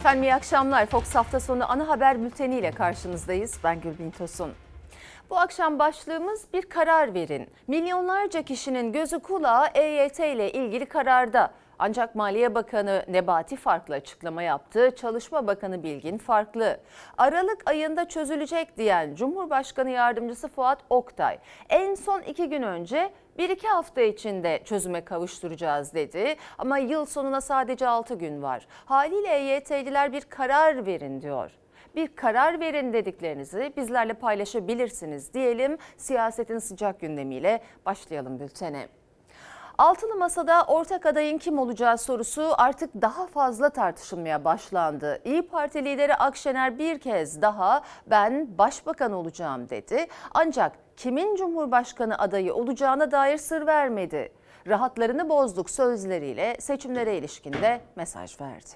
Efendim iyi akşamlar. Fox hafta sonu ana haber bülteni ile karşınızdayız. Ben Gülbin Tosun. Bu akşam başlığımız bir karar verin. Milyonlarca kişinin gözü kulağı EYT ile ilgili kararda. Ancak Maliye Bakanı Nebati farklı açıklama yaptı. Çalışma Bakanı Bilgin farklı. Aralık ayında çözülecek diyen Cumhurbaşkanı Yardımcısı Fuat Oktay en son iki gün önce bir iki hafta içinde çözüme kavuşturacağız dedi. Ama yıl sonuna sadece 6 gün var. Haliyle EYT'liler bir karar verin diyor bir karar verin dediklerinizi bizlerle paylaşabilirsiniz diyelim. Siyasetin sıcak gündemiyle başlayalım bültene. Altılı Masa'da ortak adayın kim olacağı sorusu artık daha fazla tartışılmaya başlandı. İyi Parti lideri Akşener bir kez daha ben başbakan olacağım dedi. Ancak kimin Cumhurbaşkanı adayı olacağına dair sır vermedi. Rahatlarını bozduk sözleriyle seçimlere ilişkinde mesaj verdi.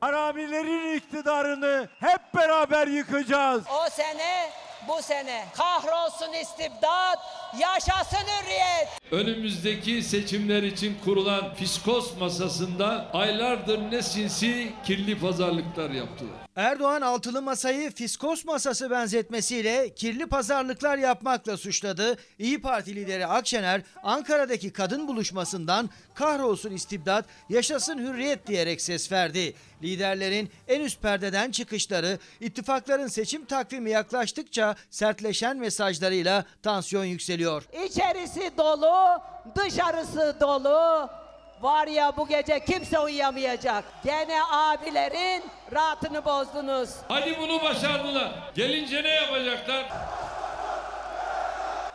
Harabilerin iktidarını hep beraber yıkacağız. O sene bu sene kahrolsun istibdat, yaşasın hürriyet. Önümüzdeki seçimler için kurulan fiskos masasında aylardır ne sinsi kirli pazarlıklar yaptılar. Erdoğan altılı masayı fiskos masası benzetmesiyle kirli pazarlıklar yapmakla suçladı. İyi Parti lideri Akşener Ankara'daki kadın buluşmasından kahrolsun istibdat, yaşasın hürriyet diyerek ses verdi. Liderlerin en üst perdeden çıkışları, ittifakların seçim takvimi yaklaştıkça sertleşen mesajlarıyla tansiyon yükseliyor. İçerisi dolu, dışarısı dolu. Var ya bu gece kimse uyuyamayacak. Gene abilerin rahatını bozdunuz. Hadi bunu başardılar. Gelince ne yapacaklar?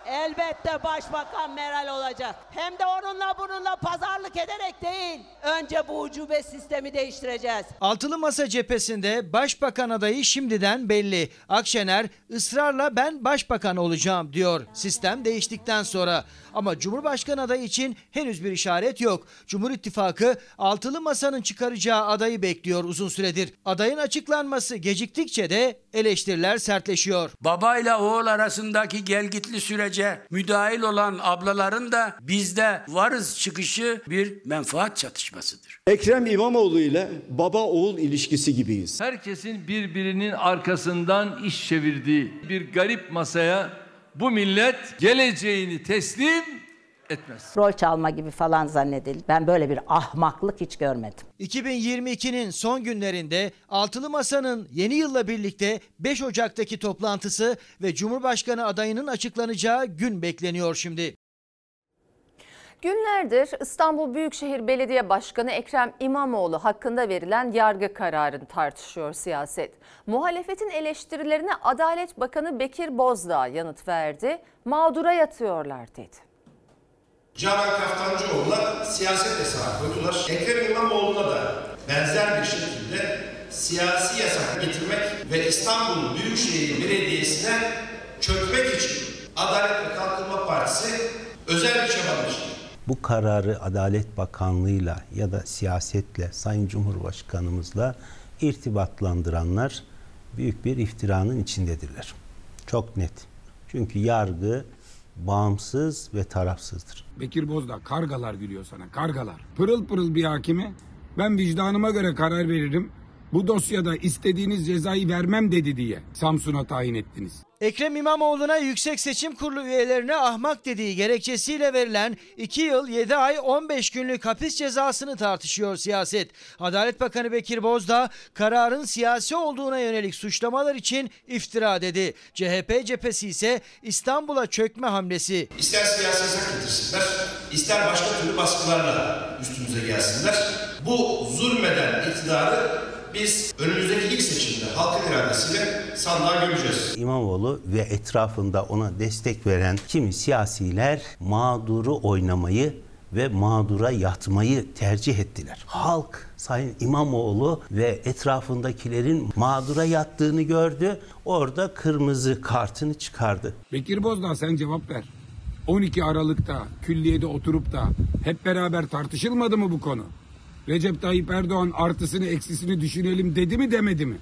Elbette Başbakan Meral olacak. Hem de onunla bununla pazarlık ederek değil. Önce bu ucube sistemi değiştireceğiz. Altılı Masa cephesinde başbakan adayı şimdiden belli. Akşener ısrarla ben başbakan olacağım diyor sistem değiştikten sonra. Ama Cumhurbaşkanı adayı için henüz bir işaret yok. Cumhur İttifakı Altılı Masa'nın çıkaracağı adayı bekliyor uzun süredir. Adayın açıklanması geciktikçe de eleştiriler sertleşiyor. Babayla oğul arasındaki gelgitli sürece müdahil olan ablaların da bizde varız çıkışı bir menfaat çatışmasıdır. Ekrem İmamoğlu ile baba oğul ilişkisi gibiyiz. Herkesin birbirinin arkasından iş çevirdiği bir garip masaya bu millet geleceğini teslim etmez. Rol çalma gibi falan zannedildi. Ben böyle bir ahmaklık hiç görmedim. 2022'nin son günlerinde Altılı Masa'nın yeni yılla birlikte 5 Ocak'taki toplantısı ve Cumhurbaşkanı adayının açıklanacağı gün bekleniyor şimdi. Günlerdir İstanbul Büyükşehir Belediye Başkanı Ekrem İmamoğlu hakkında verilen yargı kararını tartışıyor siyaset. Muhalefetin eleştirilerine Adalet Bakanı Bekir Bozdağ yanıt verdi. Mağdura yatıyorlar dedi. Canan Kaftancıoğlu'na siyaset hesabı koydular. Ekrem İmamoğlu'na da benzer bir şekilde siyasi yasak getirmek ve İstanbul Büyükşehir Belediyesi'ne çökmek için Adalet ve Kalkınma Partisi özel bir çabalamıştır. Bu kararı Adalet Bakanlığı'yla ya da siyasetle Sayın Cumhurbaşkanımızla irtibatlandıranlar büyük bir iftiranın içindedirler. Çok net. Çünkü yargı bağımsız ve tarafsızdır. Bekir Bozdağ kargalar gülüyor sana kargalar. Pırıl pırıl bir hakimi ben vicdanıma göre karar veririm. Bu dosyada istediğiniz cezayı vermem dedi diye Samsun'a tayin ettiniz. Ekrem İmamoğlu'na Yüksek Seçim Kurulu üyelerine ahmak dediği gerekçesiyle verilen 2 yıl 7 ay 15 günlük hapis cezasını tartışıyor siyaset. Adalet Bakanı Bekir Bozdağ kararın siyasi olduğuna yönelik suçlamalar için iftira dedi. CHP cephesi ise İstanbul'a çökme hamlesi. İster siyasi yasak getirsinler, ister başka türlü baskılarla üstümüze gelsinler. Bu zulmeden iktidarı biz önümüzdeki ilk seçimde halkın iradesiyle sandığa gömeceğiz. İmamoğlu ve etrafında ona destek veren kimi siyasiler mağduru oynamayı ve mağdura yatmayı tercih ettiler. Halk Sayın İmamoğlu ve etrafındakilerin mağdura yattığını gördü. Orada kırmızı kartını çıkardı. Bekir Bozdağ sen cevap ver. 12 Aralık'ta külliyede oturup da hep beraber tartışılmadı mı bu konu? Recep Tayyip Erdoğan artısını eksisini düşünelim dedi mi demedi mi?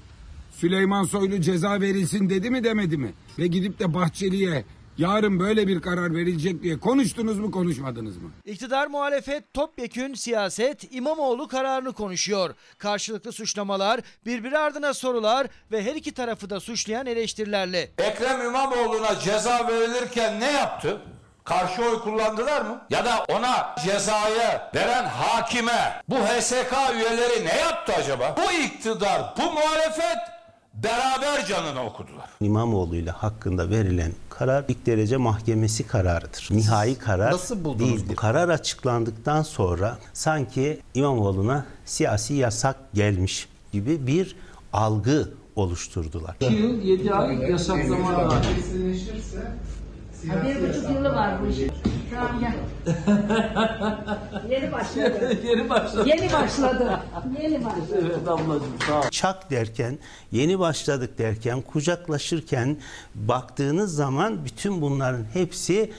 Süleyman Soylu ceza verilsin dedi mi demedi mi? Ve gidip de Bahçeli'ye Yarın böyle bir karar verilecek diye konuştunuz mu konuşmadınız mı? İktidar muhalefet topyekün siyaset İmamoğlu kararını konuşuyor. Karşılıklı suçlamalar, birbiri ardına sorular ve her iki tarafı da suçlayan eleştirilerle. Ekrem İmamoğlu'na ceza verilirken ne yaptı? Karşı oy kullandılar mı? Ya da ona cezayı veren hakime bu HSK üyeleri ne yaptı acaba? Bu iktidar, bu muhalefet beraber canını okudular. İmamoğlu ile hakkında verilen karar ilk derece mahkemesi kararıdır. Nihai karar nasıl buldunuz değildir. bu? Karar açıklandıktan sonra sanki İmamoğlu'na siyasi yasak gelmiş gibi bir algı oluşturdular. 2 yıl 7 ay yasaklama var. Bir buçuk yılı var bu işin. Tamam gel. Yeni başladı. Yeni başladı. Yeni başladı. Yeni başladı. Evet ablacığım sağ ol. Çak derken, yeni başladık derken, kucaklaşırken baktığınız zaman bütün bunların hepsi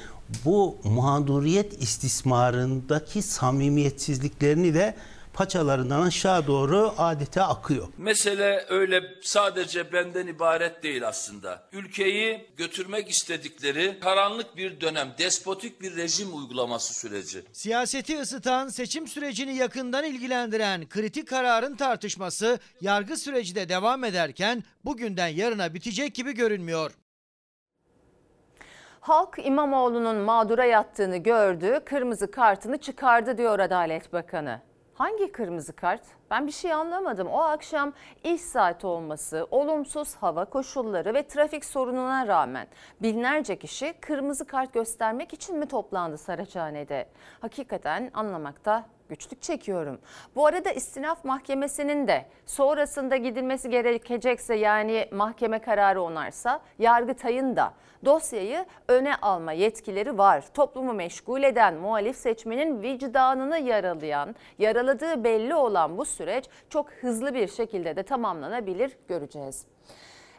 bu mağduriyet istismarındaki samimiyetsizliklerini de paçalarından aşağı doğru adeta akıyor. Mesele öyle sadece benden ibaret değil aslında. Ülkeyi götürmek istedikleri karanlık bir dönem, despotik bir rejim uygulaması süreci. Siyaseti ısıtan, seçim sürecini yakından ilgilendiren kritik kararın tartışması yargı süreci de devam ederken bugünden yarına bitecek gibi görünmüyor. Halk İmamoğlu'nun mağdura yattığını gördü, kırmızı kartını çıkardı diyor Adalet Bakanı. Hangi kırmızı kart? Ben bir şey anlamadım. O akşam iş saati olması, olumsuz hava koşulları ve trafik sorununa rağmen binlerce kişi kırmızı kart göstermek için mi toplandı Saraçhane'de? Hakikaten anlamakta güçlük çekiyorum. Bu arada istinaf mahkemesinin de sonrasında gidilmesi gerekecekse yani mahkeme kararı onarsa Yargıtay'ın da dosyayı öne alma yetkileri var. Toplumu meşgul eden muhalif seçmenin vicdanını yaralayan, yaraladığı belli olan bu süreç çok hızlı bir şekilde de tamamlanabilir göreceğiz.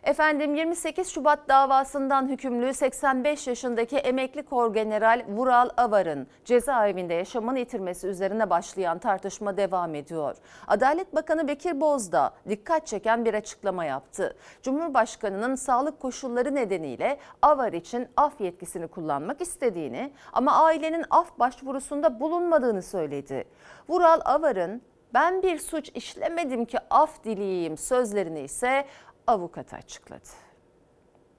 Efendim 28 Şubat davasından hükümlü 85 yaşındaki emekli Korgeneral Vural Avar'ın cezaevinde yaşamını yitirmesi üzerine başlayan tartışma devam ediyor. Adalet Bakanı Bekir Bozdağ dikkat çeken bir açıklama yaptı. Cumhurbaşkanının sağlık koşulları nedeniyle Avar için af yetkisini kullanmak istediğini ama ailenin af başvurusunda bulunmadığını söyledi. Vural Avar'ın ben bir suç işlemedim ki af dileyeyim sözlerini ise avukatı açıkladı.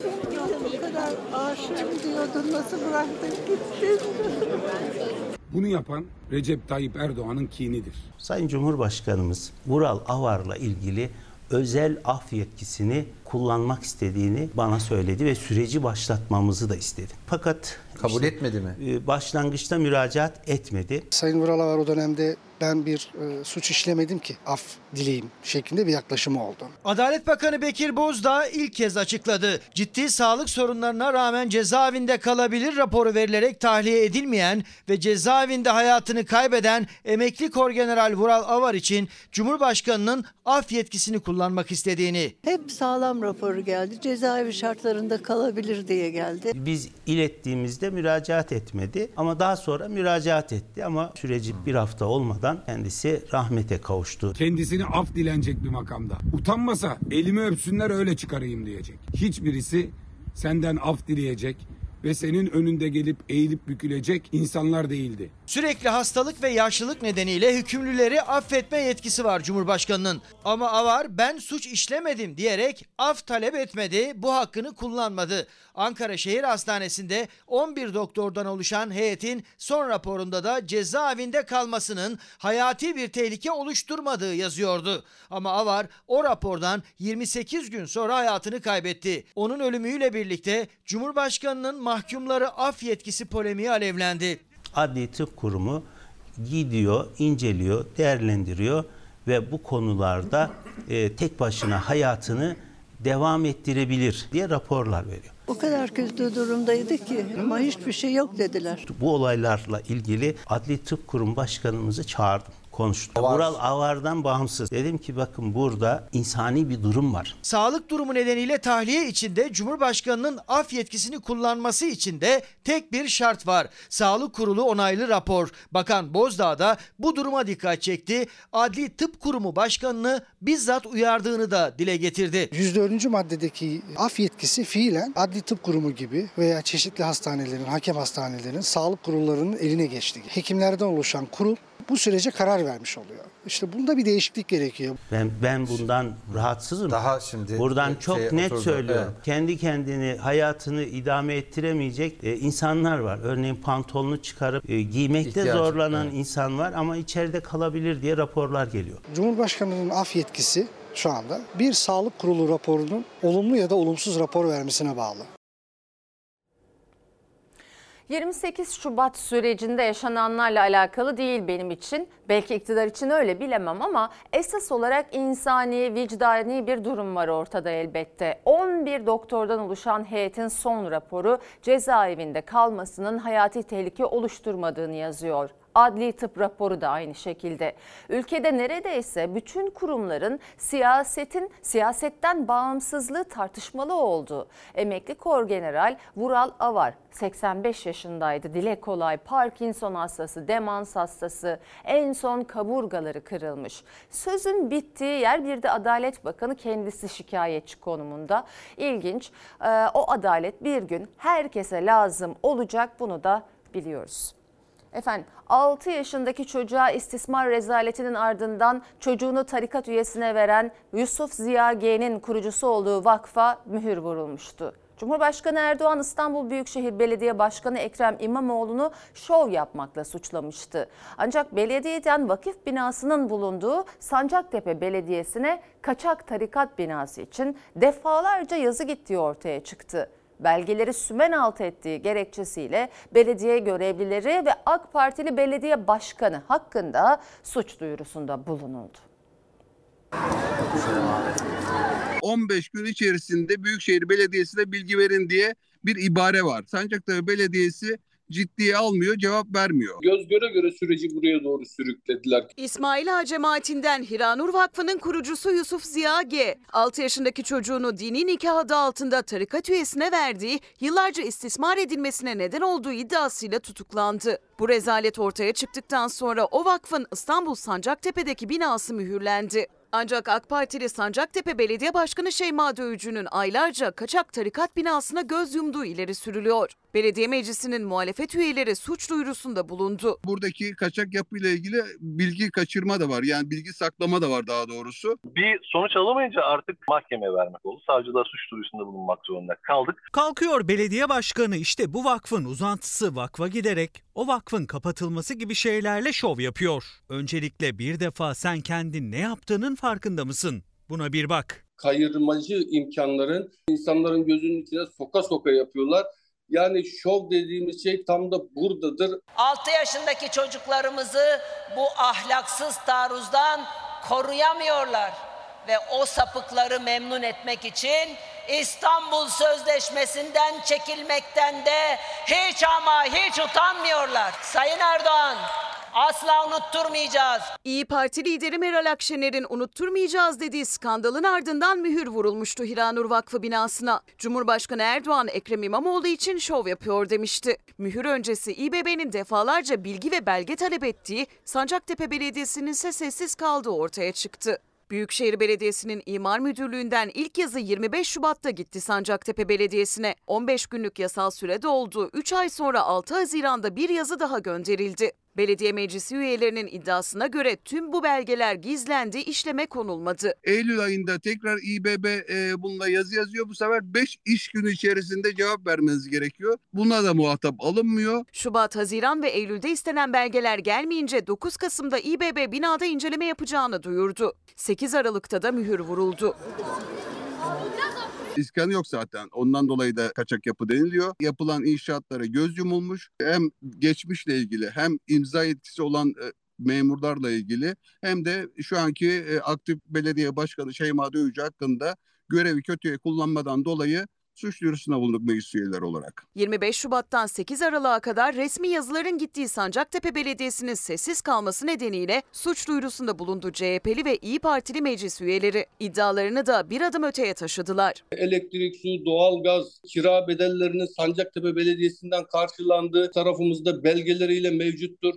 Bu kadar aşığım diyordun nasıl bıraktın gittin? Bunu yapan Recep Tayyip Erdoğan'ın kinidir. Sayın Cumhurbaşkanımız Vural Avar'la ilgili özel af yetkisini kullanmak istediğini bana söyledi ve süreci başlatmamızı da istedi. Fakat Kabul işte, etmedi mi? e, Başlangıçta müracaat etmedi. Sayın Vural var o dönemde ben bir e, suç işlemedim ki af dileyim şeklinde bir yaklaşımı oldu. Adalet Bakanı Bekir Bozdağ ilk kez açıkladı. Ciddi sağlık sorunlarına rağmen cezaevinde kalabilir raporu verilerek tahliye edilmeyen ve cezaevinde hayatını kaybeden emekli Korgeneral Vural Avar için Cumhurbaşkanının af yetkisini kullanmak istediğini. Hep sağlam raporu geldi. Cezaevi şartlarında kalabilir diye geldi. Biz ilettiğimizde müracaat etmedi ama daha sonra müracaat etti ama süreci bir hafta olmadan kendisi rahmete kavuştu. Kendisini af dilenecek bir makamda. Utanmasa elimi öpsünler öyle çıkarayım diyecek. Hiçbirisi senden af dileyecek ve senin önünde gelip eğilip bükülecek insanlar değildi. Sürekli hastalık ve yaşlılık nedeniyle hükümlüleri affetme yetkisi var Cumhurbaşkanının. Ama Avar ben suç işlemedim diyerek af talep etmedi, bu hakkını kullanmadı. Ankara Şehir Hastanesi'nde 11 doktordan oluşan heyetin son raporunda da cezaevinde kalmasının hayati bir tehlike oluşturmadığı yazıyordu. Ama Avar o rapordan 28 gün sonra hayatını kaybetti. Onun ölümüyle birlikte Cumhurbaşkanının mahkumları af yetkisi polemiği alevlendi. Adli Tıp Kurumu gidiyor, inceliyor, değerlendiriyor ve bu konularda e, tek başına hayatını devam ettirebilir diye raporlar veriyor. O kadar kötü durumdaydı ki ama hiçbir şey yok dediler. Bu olaylarla ilgili Adli Tıp Kurumu Başkanımızı çağırdım. Konuştum. Vural Avar'dan bağımsız. Dedim ki bakın burada insani bir durum var. Sağlık durumu nedeniyle tahliye içinde Cumhurbaşkanı'nın af yetkisini kullanması için de tek bir şart var. Sağlık Kurulu onaylı rapor. Bakan Bozdağ da bu duruma dikkat çekti. Adli Tıp Kurumu Başkanı'nı bizzat uyardığını da dile getirdi. 104. maddedeki af yetkisi fiilen adli tıp kurumu gibi veya çeşitli hastanelerin, hakem hastanelerinin, sağlık kurullarının eline geçti. Hekimlerden oluşan kurul bu sürece karar vermiş oluyor. İşte bunda bir değişiklik gerekiyor. Ben ben bundan rahatsızım. Daha şimdi Buradan e, çok şeye net oturdu. söylüyorum. Evet. Kendi kendini hayatını idame ettiremeyecek e, insanlar var. Örneğin pantolonu çıkarıp e, giymekte İhtiyacı, zorlanan evet. insan var ama içeride kalabilir diye raporlar geliyor. Cumhurbaşkanının af yetkisi şu anda bir sağlık kurulu raporunun olumlu ya da olumsuz rapor vermesine bağlı. 28 Şubat sürecinde yaşananlarla alakalı değil benim için. Belki iktidar için öyle bilemem ama esas olarak insani, vicdani bir durum var ortada elbette. 11 doktordan oluşan heyetin son raporu cezaevinde kalmasının hayati tehlike oluşturmadığını yazıyor. Adli tıp raporu da aynı şekilde. Ülkede neredeyse bütün kurumların siyasetin siyasetten bağımsızlığı tartışmalı oldu. Emekli Kor General Vural Avar 85 yaşındaydı. Dile kolay, Parkinson hastası, demans hastası, en son kaburgaları kırılmış. Sözün bittiği yer bir de Adalet Bakanı kendisi şikayetçi konumunda. İlginç. Ee, o adalet bir gün herkese lazım olacak bunu da biliyoruz. Efendim 6 yaşındaki çocuğa istismar rezaletinin ardından çocuğunu tarikat üyesine veren Yusuf Ziya G'nin kurucusu olduğu vakfa mühür vurulmuştu. Cumhurbaşkanı Erdoğan İstanbul Büyükşehir Belediye Başkanı Ekrem İmamoğlu'nu şov yapmakla suçlamıştı. Ancak belediyeden vakıf binasının bulunduğu Sancaktepe Belediyesi'ne kaçak tarikat binası için defalarca yazı gittiği ortaya çıktı belgeleri sümen altı ettiği gerekçesiyle belediye görevlileri ve AK Partili belediye başkanı hakkında suç duyurusunda bulunuldu. 15 gün içerisinde Büyükşehir Belediyesi'ne bilgi verin diye bir ibare var. Sancaktepe Belediyesi ciddiye almıyor, cevap vermiyor. Göz göre göre süreci buraya doğru sürüklediler. İsmail Ağa cemaatinden Hiranur Vakfı'nın kurucusu Yusuf Ziya G. 6 yaşındaki çocuğunu dini nikah adı altında tarikat üyesine verdiği, yıllarca istismar edilmesine neden olduğu iddiasıyla tutuklandı. Bu rezalet ortaya çıktıktan sonra o vakfın İstanbul Sancaktepe'deki binası mühürlendi. Ancak AK Partili Sancaktepe Belediye Başkanı Şeyma Dövücü'nün aylarca kaçak tarikat binasına göz yumduğu ileri sürülüyor. Belediye Meclisi'nin muhalefet üyeleri suç duyurusunda bulundu. Buradaki kaçak yapıyla ilgili bilgi kaçırma da var. Yani bilgi saklama da var daha doğrusu. Bir sonuç alamayınca artık mahkemeye vermek oldu. Savcılar suç duyurusunda bulunmak zorunda kaldık. Kalkıyor belediye başkanı işte bu vakfın uzantısı vakfa giderek o vakfın kapatılması gibi şeylerle şov yapıyor. Öncelikle bir defa sen kendin ne yaptığının farkında mısın? Buna bir bak. Kayırmacı imkanların insanların gözünün içine soka soka yapıyorlar. Yani şov dediğimiz şey tam da buradadır. 6 yaşındaki çocuklarımızı bu ahlaksız taarruzdan koruyamıyorlar. Ve o sapıkları memnun etmek için İstanbul Sözleşmesi'nden çekilmekten de hiç ama hiç utanmıyorlar. Sayın Erdoğan asla unutturmayacağız. İyi Parti lideri Meral Akşener'in unutturmayacağız dediği skandalın ardından mühür vurulmuştu Hiranur Vakfı binasına. Cumhurbaşkanı Erdoğan Ekrem İmamoğlu için şov yapıyor demişti. Mühür öncesi İBB'nin defalarca bilgi ve belge talep ettiği Sancaktepe Belediyesi'nin ise sessiz kaldığı ortaya çıktı. Büyükşehir Belediyesi'nin imar müdürlüğünden ilk yazı 25 Şubat'ta gitti Sancaktepe Belediyesi'ne. 15 günlük yasal süre doldu. 3 ay sonra 6 Haziran'da bir yazı daha gönderildi. Belediye meclisi üyelerinin iddiasına göre tüm bu belgeler gizlendi, işleme konulmadı. Eylül ayında tekrar İBB e, bununla yazı yazıyor. Bu sefer 5 iş günü içerisinde cevap vermeniz gerekiyor. Buna da muhatap alınmıyor. Şubat, Haziran ve Eylül'de istenen belgeler gelmeyince 9 Kasım'da İBB binada inceleme yapacağını duyurdu. 8 Aralık'ta da mühür vuruldu. İskanı yok zaten. Ondan dolayı da kaçak yapı deniliyor. Yapılan inşaatlara göz yumulmuş. Hem geçmişle ilgili hem imza yetkisi olan e, memurlarla ilgili hem de şu anki e, aktif belediye başkanı Şeyma Dövücü hakkında görevi kötüye kullanmadan dolayı suç duyurusunda bulunduk meclis üyeleri olarak. 25 Şubat'tan 8 Aralık'a kadar resmi yazıların gittiği Sancaktepe Belediyesi'nin sessiz kalması nedeniyle suç duyurusunda bulundu CHP'li ve İyi Partili meclis üyeleri. İddialarını da bir adım öteye taşıdılar. Elektrik, su, doğalgaz, kira bedellerinin Sancaktepe Belediyesi'nden karşılandığı tarafımızda belgeleriyle mevcuttur.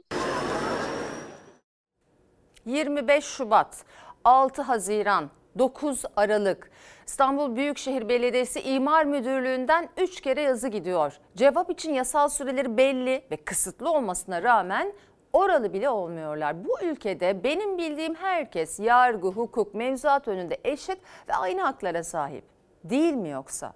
25 Şubat, 6 Haziran, 9 Aralık. İstanbul Büyükşehir Belediyesi İmar Müdürlüğü'nden 3 kere yazı gidiyor. Cevap için yasal süreleri belli ve kısıtlı olmasına rağmen oralı bile olmuyorlar. Bu ülkede benim bildiğim herkes yargı, hukuk, mevzuat önünde eşit ve aynı haklara sahip. Değil mi yoksa?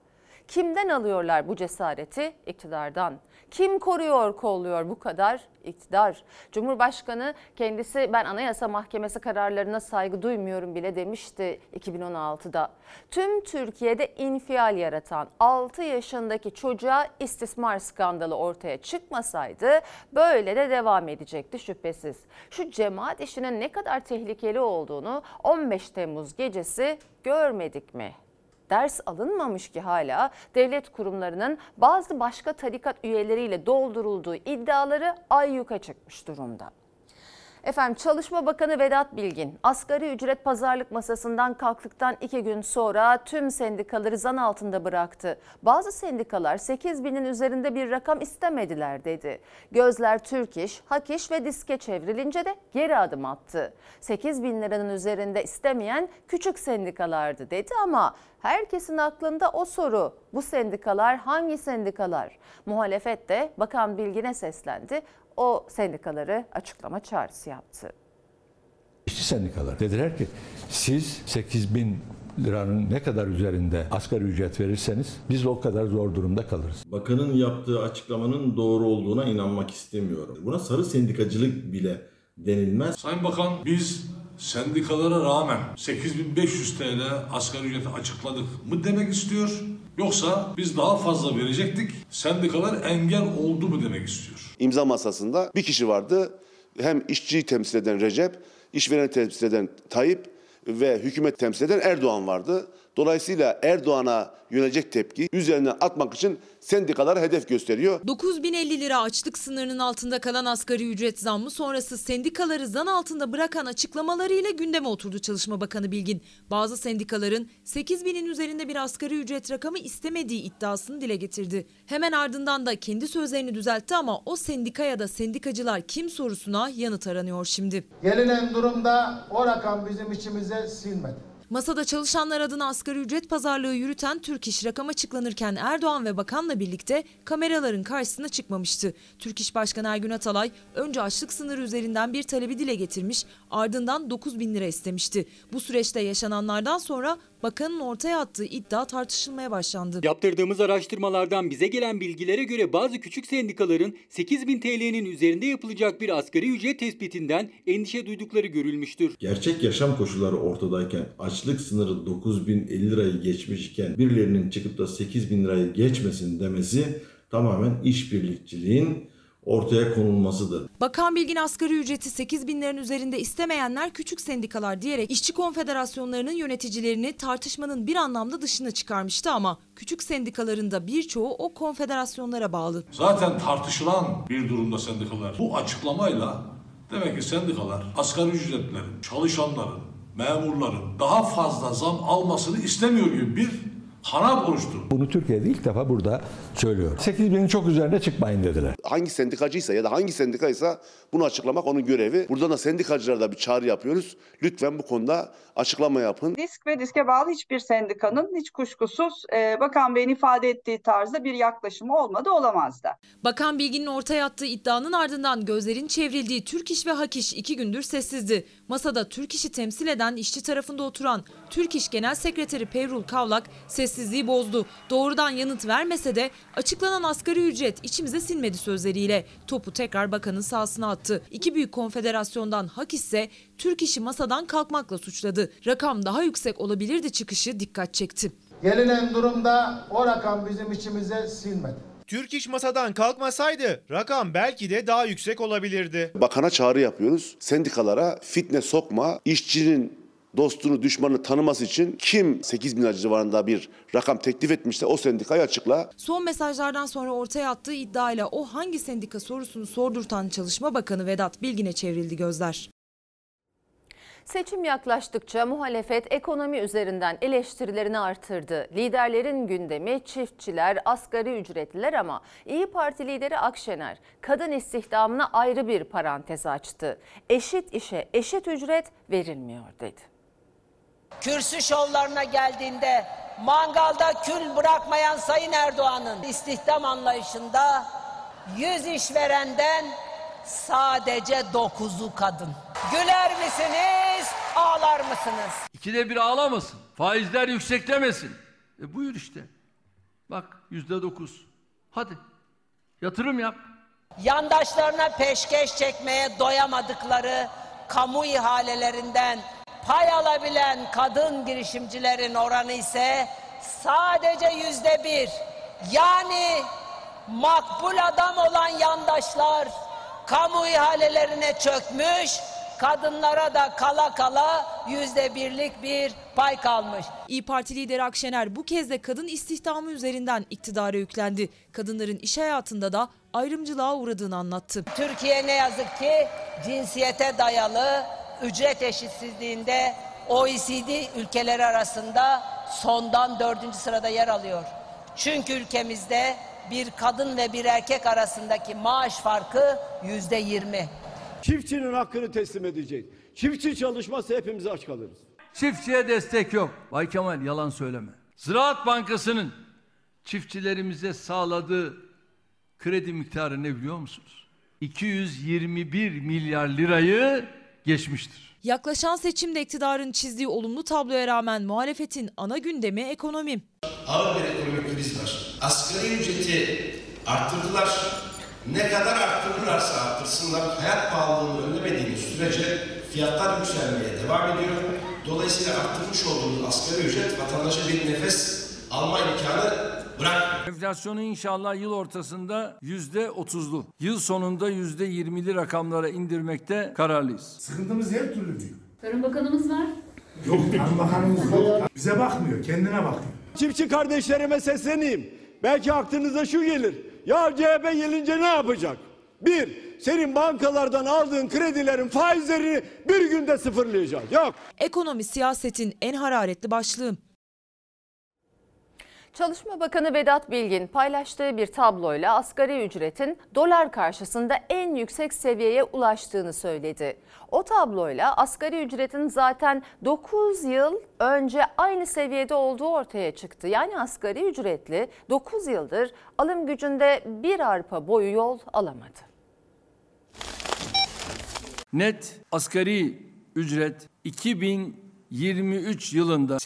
Kimden alıyorlar bu cesareti? İktidardan. Kim koruyor, kolluyor bu kadar? İktidar. Cumhurbaşkanı kendisi ben Anayasa Mahkemesi kararlarına saygı duymuyorum bile demişti 2016'da. Tüm Türkiye'de infial yaratan 6 yaşındaki çocuğa istismar skandalı ortaya çıkmasaydı böyle de devam edecekti şüphesiz. Şu cemaat işinin ne kadar tehlikeli olduğunu 15 Temmuz gecesi görmedik mi? Ders alınmamış ki hala devlet kurumlarının bazı başka tarikat üyeleriyle doldurulduğu iddiaları ayyuka çıkmış durumda. Efendim Çalışma Bakanı Vedat Bilgin asgari ücret pazarlık masasından kalktıktan iki gün sonra tüm sendikaları zan altında bıraktı. Bazı sendikalar 8 binin üzerinde bir rakam istemediler dedi. Gözler Türk İş, Hak İş ve Diske çevrilince de geri adım attı. 8 bin liranın üzerinde istemeyen küçük sendikalardı dedi ama herkesin aklında o soru. Bu sendikalar hangi sendikalar? Muhalefet de Bakan Bilgin'e seslendi o sendikaları açıklama çağrısı yaptı. İşçi sendikalar dediler ki siz 8 bin liranın ne kadar üzerinde asgari ücret verirseniz biz o kadar zor durumda kalırız. Bakanın yaptığı açıklamanın doğru olduğuna inanmak istemiyorum. Buna sarı sendikacılık bile denilmez. Sayın Bakan biz sendikalara rağmen 8500 TL asgari ücreti açıkladık mı demek istiyor? Yoksa biz daha fazla verecektik, sendikalar engel oldu mu demek istiyor? İmza masasında bir kişi vardı. Hem işçiyi temsil eden Recep, işvereni temsil eden Tayyip ve hükümet temsil eden Erdoğan vardı. Dolayısıyla Erdoğan'a yönelecek tepki üzerinden atmak için sendikalara hedef gösteriyor. 9050 lira açlık sınırının altında kalan asgari ücret zammı sonrası sendikaları zan altında bırakan açıklamalarıyla gündeme oturdu Çalışma Bakanı Bilgin. Bazı sendikaların 8000'in üzerinde bir asgari ücret rakamı istemediği iddiasını dile getirdi. Hemen ardından da kendi sözlerini düzeltti ama o sendika ya da sendikacılar kim sorusuna yanıt aranıyor şimdi. Gelinen durumda o rakam bizim içimize sinmedi. Masada çalışanlar adına asgari ücret pazarlığı yürüten Türk İş rakam açıklanırken Erdoğan ve bakanla birlikte kameraların karşısına çıkmamıştı. Türk İş Başkanı Ergün Atalay önce açlık sınırı üzerinden bir talebi dile getirmiş ardından 9 bin lira istemişti. Bu süreçte yaşananlardan sonra bakanın ortaya attığı iddia tartışılmaya başlandı. Yaptırdığımız araştırmalardan bize gelen bilgilere göre bazı küçük sendikaların 8000 TL'nin üzerinde yapılacak bir asgari ücret tespitinden endişe duydukları görülmüştür. Gerçek yaşam koşulları ortadayken açlık sınırı 9050 lirayı geçmişken birilerinin çıkıp da 8000 lirayı geçmesin demesi tamamen işbirlikçiliğin ortaya konulmasıdır. Bakan Bilgin asgari ücreti 8 binlerin üzerinde istemeyenler küçük sendikalar diyerek işçi konfederasyonlarının yöneticilerini tartışmanın bir anlamda dışına çıkarmıştı ama küçük sendikaların da birçoğu o konfederasyonlara bağlı. Zaten tartışılan bir durumda sendikalar. Bu açıklamayla demek ki sendikalar asgari ücretlerin, çalışanların, memurların daha fazla zam almasını istemiyor gibi bir kanat oluştu. Bunu Türkiye'de ilk defa burada söylüyor. 8 binin çok üzerine çıkmayın dediler. Hangi sendikacıysa ya da hangi sendikaysa bunu açıklamak onun görevi. Buradan da sendikacılara da bir çağrı yapıyoruz. Lütfen bu konuda açıklama yapın. Disk ve diske bağlı hiçbir sendikanın hiç kuşkusuz e, Bakan Bey'in ifade ettiği tarzda bir yaklaşımı olmadı olamaz da. Bakan Bilgin'in ortaya attığı iddianın ardından gözlerin çevrildiği Türk İş ve Hak İş iki gündür sessizdi. Masada Türk İş'i temsil eden işçi tarafında oturan Türk İş Genel Sekreteri Pevrul Kavlak sessizliği bozdu. Doğrudan yanıt vermese de açıklanan asgari ücret içimize sinmedi sözleriyle topu tekrar bakanın sahasına attı. İki büyük konfederasyondan Hak ise Türk İş'i masadan kalkmakla suçladı. Rakam daha yüksek olabilirdi çıkışı dikkat çekti. Gelinen durumda o rakam bizim içimize sinmedi. Türk İş masadan kalkmasaydı rakam belki de daha yüksek olabilirdi. Bakana çağrı yapıyoruz. Sendikalara fitne sokma, işçinin dostunu düşmanını tanıması için kim 8 bin lira civarında bir rakam teklif etmişse o sendikayı açıkla. Son mesajlardan sonra ortaya attığı iddiayla o hangi sendika sorusunu sordurtan Çalışma Bakanı Vedat Bilgin'e çevrildi gözler. Seçim yaklaştıkça muhalefet ekonomi üzerinden eleştirilerini artırdı. Liderlerin gündemi çiftçiler, asgari ücretliler ama İyi Parti lideri Akşener kadın istihdamına ayrı bir parantez açtı. Eşit işe eşit ücret verilmiyor dedi. Kürsü şovlarına geldiğinde mangalda kül bırakmayan Sayın Erdoğan'ın istihdam anlayışında 100 işverenden sadece 9'u kadın. Güler misiniz, ağlar mısınız? İkide bir ağlamasın. Faizler yükseklemesin. E buyur işte. Bak yüzde dokuz. Hadi yatırım yap. Yandaşlarına peşkeş çekmeye doyamadıkları kamu ihalelerinden pay alabilen kadın girişimcilerin oranı ise sadece yüzde bir. Yani makbul adam olan yandaşlar kamu ihalelerine çökmüş, kadınlara da kala kala yüzde birlik bir pay kalmış. İyi Parti lideri Akşener bu kez de kadın istihdamı üzerinden iktidara yüklendi. Kadınların iş hayatında da ayrımcılığa uğradığını anlattı. Türkiye ne yazık ki cinsiyete dayalı ücret eşitsizliğinde OECD ülkeleri arasında sondan dördüncü sırada yer alıyor. Çünkü ülkemizde bir kadın ve bir erkek arasındaki maaş farkı yüzde yirmi. Çiftçinin hakkını teslim edeceğiz. Çiftçi çalışmazsa hepimiz aç kalırız. Çiftçiye destek yok. Bay Kemal yalan söyleme. Ziraat Bankası'nın çiftçilerimize sağladığı kredi miktarı ne biliyor musunuz? 221 milyar lirayı geçmiştir. Yaklaşan seçimde iktidarın çizdiği olumlu tabloya rağmen muhalefetin ana gündemi ekonomi. Ağır bir ekonomik kriz var. Asgari ücreti arttırdılar. Ne kadar arttırırlarsa arttırsınlar hayat pahalılığını önlemediğimiz sürece fiyatlar yükselmeye devam ediyor. Dolayısıyla arttırmış olduğumuz asgari ücret vatandaşa bir nefes alma imkanı bırak. Enflasyonu inşallah yıl ortasında yüzde otuzlu, yıl sonunda yüzde yirmili rakamlara indirmekte kararlıyız. Sıkıntımız her türlü büyük. Tarım Bakanımız var. Yok Tarım Bakanımız yok. Bize bakmıyor, kendine bakıyor. Çiftçi kardeşlerime sesleneyim. Belki aklınıza şu gelir. Ya CHP gelince ne yapacak? Bir, senin bankalardan aldığın kredilerin faizlerini bir günde sıfırlayacağız. Yok. Ekonomi siyasetin en hararetli başlığı. Çalışma Bakanı Vedat Bilgin paylaştığı bir tabloyla asgari ücretin dolar karşısında en yüksek seviyeye ulaştığını söyledi. O tabloyla asgari ücretin zaten 9 yıl önce aynı seviyede olduğu ortaya çıktı. Yani asgari ücretli 9 yıldır alım gücünde bir arpa boyu yol alamadı. Net asgari ücret 2023 yılında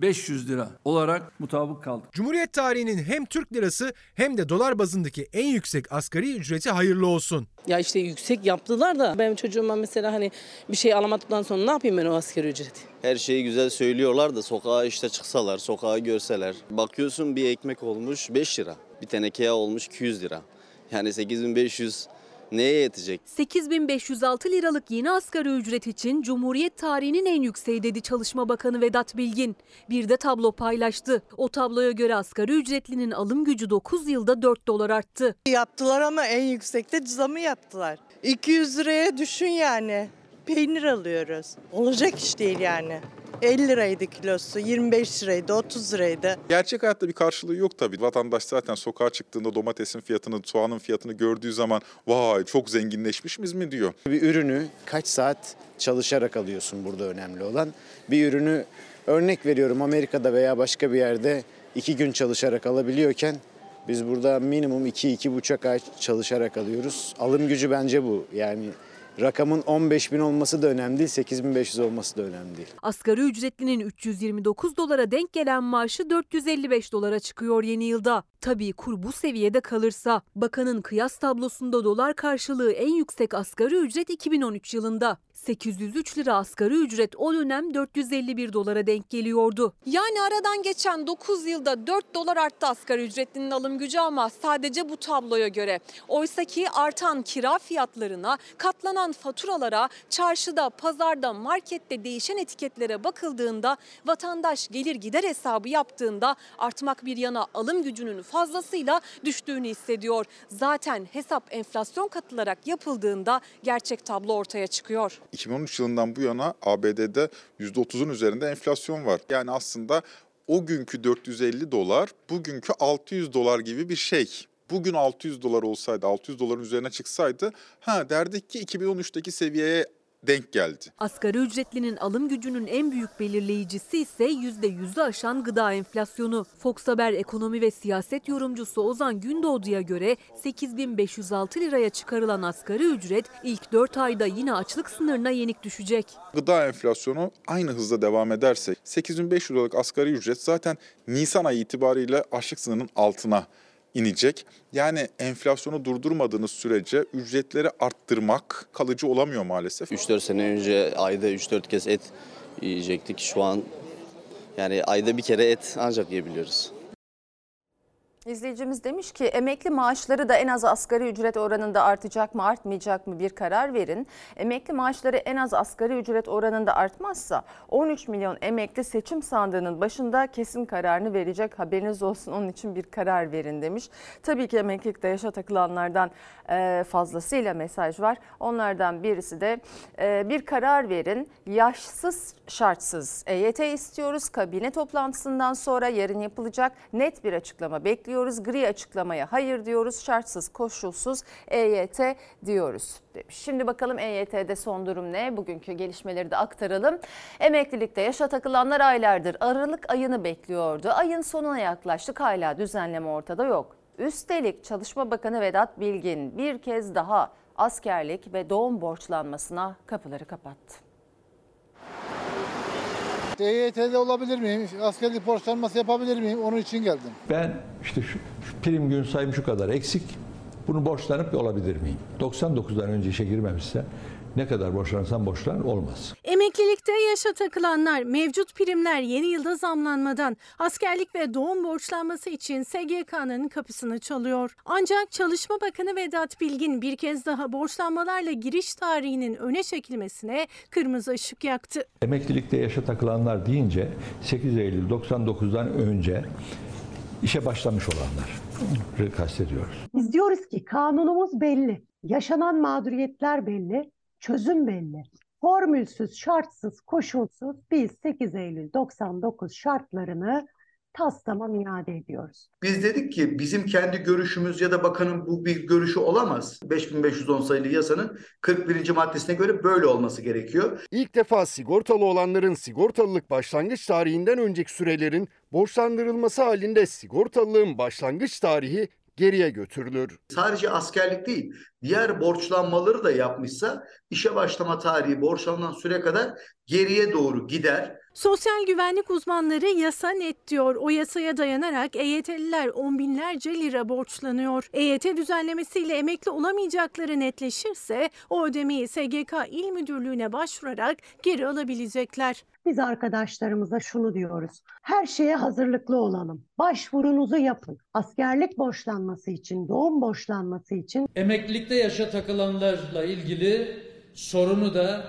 8500 lira olarak mutabık kaldı. Cumhuriyet tarihinin hem Türk lirası hem de dolar bazındaki en yüksek asgari ücreti hayırlı olsun. Ya işte yüksek yaptılar da benim çocuğuma mesela hani bir şey alamadıktan sonra ne yapayım ben o asgari ücreti? Her şeyi güzel söylüyorlar da sokağa işte çıksalar, sokağa görseler. Bakıyorsun bir ekmek olmuş 5 lira. Bir teneke yağ olmuş 200 lira. Yani 8500 neye yetecek? 8506 liralık yeni asgari ücret için Cumhuriyet tarihinin en yükseği dedi Çalışma Bakanı Vedat Bilgin. Bir de tablo paylaştı. O tabloya göre asgari ücretlinin alım gücü 9 yılda 4 dolar arttı. Yaptılar ama en yüksekte zamı yaptılar. 200 liraya düşün yani. Peynir alıyoruz. Olacak iş değil yani. 50 liraydı kilosu, 25 liraydı, 30 liraydı. Gerçek hayatta bir karşılığı yok tabii. Vatandaş zaten sokağa çıktığında domatesin fiyatını, soğanın fiyatını gördüğü zaman vay çok zenginleşmiş miyiz mi diyor. Bir ürünü kaç saat çalışarak alıyorsun burada önemli olan. Bir ürünü örnek veriyorum Amerika'da veya başka bir yerde iki gün çalışarak alabiliyorken biz burada minimum iki iki buçuk ay çalışarak alıyoruz. Alım gücü bence bu yani rakamın 15 bin olması da önemli değil 8500 olması da önemli değil. Asgari ücretlinin 329 dolara denk gelen maaşı 455 dolara çıkıyor yeni yılda. Tabii kur bu seviyede kalırsa. Bakanın kıyas tablosunda dolar karşılığı en yüksek asgari ücret 2013 yılında. 803 lira asgari ücret o dönem 451 dolara denk geliyordu. Yani aradan geçen 9 yılda 4 dolar arttı asgari ücretlinin alım gücü ama sadece bu tabloya göre. Oysaki artan kira fiyatlarına, katlanan faturalara, çarşıda, pazarda, markette değişen etiketlere bakıldığında vatandaş gelir gider hesabı yaptığında artmak bir yana alım gücünün fazlasıyla düştüğünü hissediyor. Zaten hesap enflasyon katılarak yapıldığında gerçek tablo ortaya çıkıyor. 2013 yılından bu yana ABD'de %30'un üzerinde enflasyon var. Yani aslında o günkü 450 dolar bugünkü 600 dolar gibi bir şey. Bugün 600 dolar olsaydı, 600 doların üzerine çıksaydı ha derdik ki 2013'teki seviyeye denk geldi. Asgari ücretlinin alım gücünün en büyük belirleyicisi ise %100'ü aşan gıda enflasyonu. Fox Haber ekonomi ve siyaset yorumcusu Ozan Gündoğdu'ya göre 8506 liraya çıkarılan asgari ücret ilk 4 ayda yine açlık sınırına yenik düşecek. Gıda enflasyonu aynı hızda devam ederse 8500 liralık asgari ücret zaten Nisan ayı itibariyle açlık sınırının altına inecek. Yani enflasyonu durdurmadığınız sürece ücretleri arttırmak kalıcı olamıyor maalesef. 3-4 sene önce ayda 3-4 kez et yiyecektik. Şu an yani ayda bir kere et ancak yiyebiliyoruz. İzleyicimiz demiş ki emekli maaşları da en az asgari ücret oranında artacak mı artmayacak mı bir karar verin. Emekli maaşları en az asgari ücret oranında artmazsa 13 milyon emekli seçim sandığının başında kesin kararını verecek haberiniz olsun onun için bir karar verin demiş. Tabii ki emeklilikte yaşa takılanlardan e, fazlasıyla mesaj var. Onlardan birisi de e, bir karar verin yaşsız şartsız EYT istiyoruz. Kabine toplantısından sonra yarın yapılacak net bir açıklama bekliyoruz. Gri açıklamaya hayır diyoruz. Şartsız koşulsuz EYT diyoruz demiş. Şimdi bakalım EYT'de son durum ne? Bugünkü gelişmeleri de aktaralım. Emeklilikte yaşa takılanlar aylardır Aralık ayını bekliyordu. Ayın sonuna yaklaştık hala düzenleme ortada yok. Üstelik Çalışma Bakanı Vedat Bilgin bir kez daha askerlik ve doğum borçlanmasına kapıları kapattı. EYT'de olabilir miyim? Askerlik borçlanması yapabilir miyim? Onun için geldim. Ben işte şu, şu prim gün sayım şu kadar eksik. Bunu borçlanıp olabilir miyim? 99'dan önce işe girmemişse ne kadar borçlansam borçlan olmaz. Emeklilikte yaşa takılanlar mevcut primler yeni yılda zamlanmadan askerlik ve doğum borçlanması için SGK'nın kapısını çalıyor. Ancak Çalışma Bakanı Vedat Bilgin bir kez daha borçlanmalarla giriş tarihinin öne çekilmesine kırmızı ışık yaktı. Emeklilikte yaşa takılanlar deyince 8 Eylül 99'dan önce işe başlamış olanları kastediyoruz. Biz diyoruz ki kanunumuz belli, yaşanan mağduriyetler belli, çözüm belli. Formülsüz, şartsız, koşulsuz biz 8 Eylül 99 şartlarını tas tamam iade ediyoruz. Biz dedik ki bizim kendi görüşümüz ya da bakanın bu bir görüşü olamaz. 5510 sayılı yasanın 41. maddesine göre böyle olması gerekiyor. İlk defa sigortalı olanların sigortalılık başlangıç tarihinden önceki sürelerin borçlandırılması halinde sigortalılığın başlangıç tarihi geriye götürülür. Sadece askerlik değil, diğer borçlanmaları da yapmışsa işe başlama tarihi borçlanan süre kadar geriye doğru gider. Sosyal güvenlik uzmanları yasa net diyor. O yasaya dayanarak EYT'liler on binlerce lira borçlanıyor. EYT düzenlemesiyle emekli olamayacakları netleşirse o ödemeyi SGK İl Müdürlüğü'ne başvurarak geri alabilecekler. Biz arkadaşlarımıza şunu diyoruz. Her şeye hazırlıklı olalım. Başvurunuzu yapın. Askerlik borçlanması için, doğum borçlanması için. Emeklilikte yaşa takılanlarla ilgili sorunu da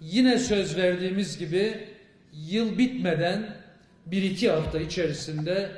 yine söz verdiğimiz gibi yıl bitmeden bir iki hafta içerisinde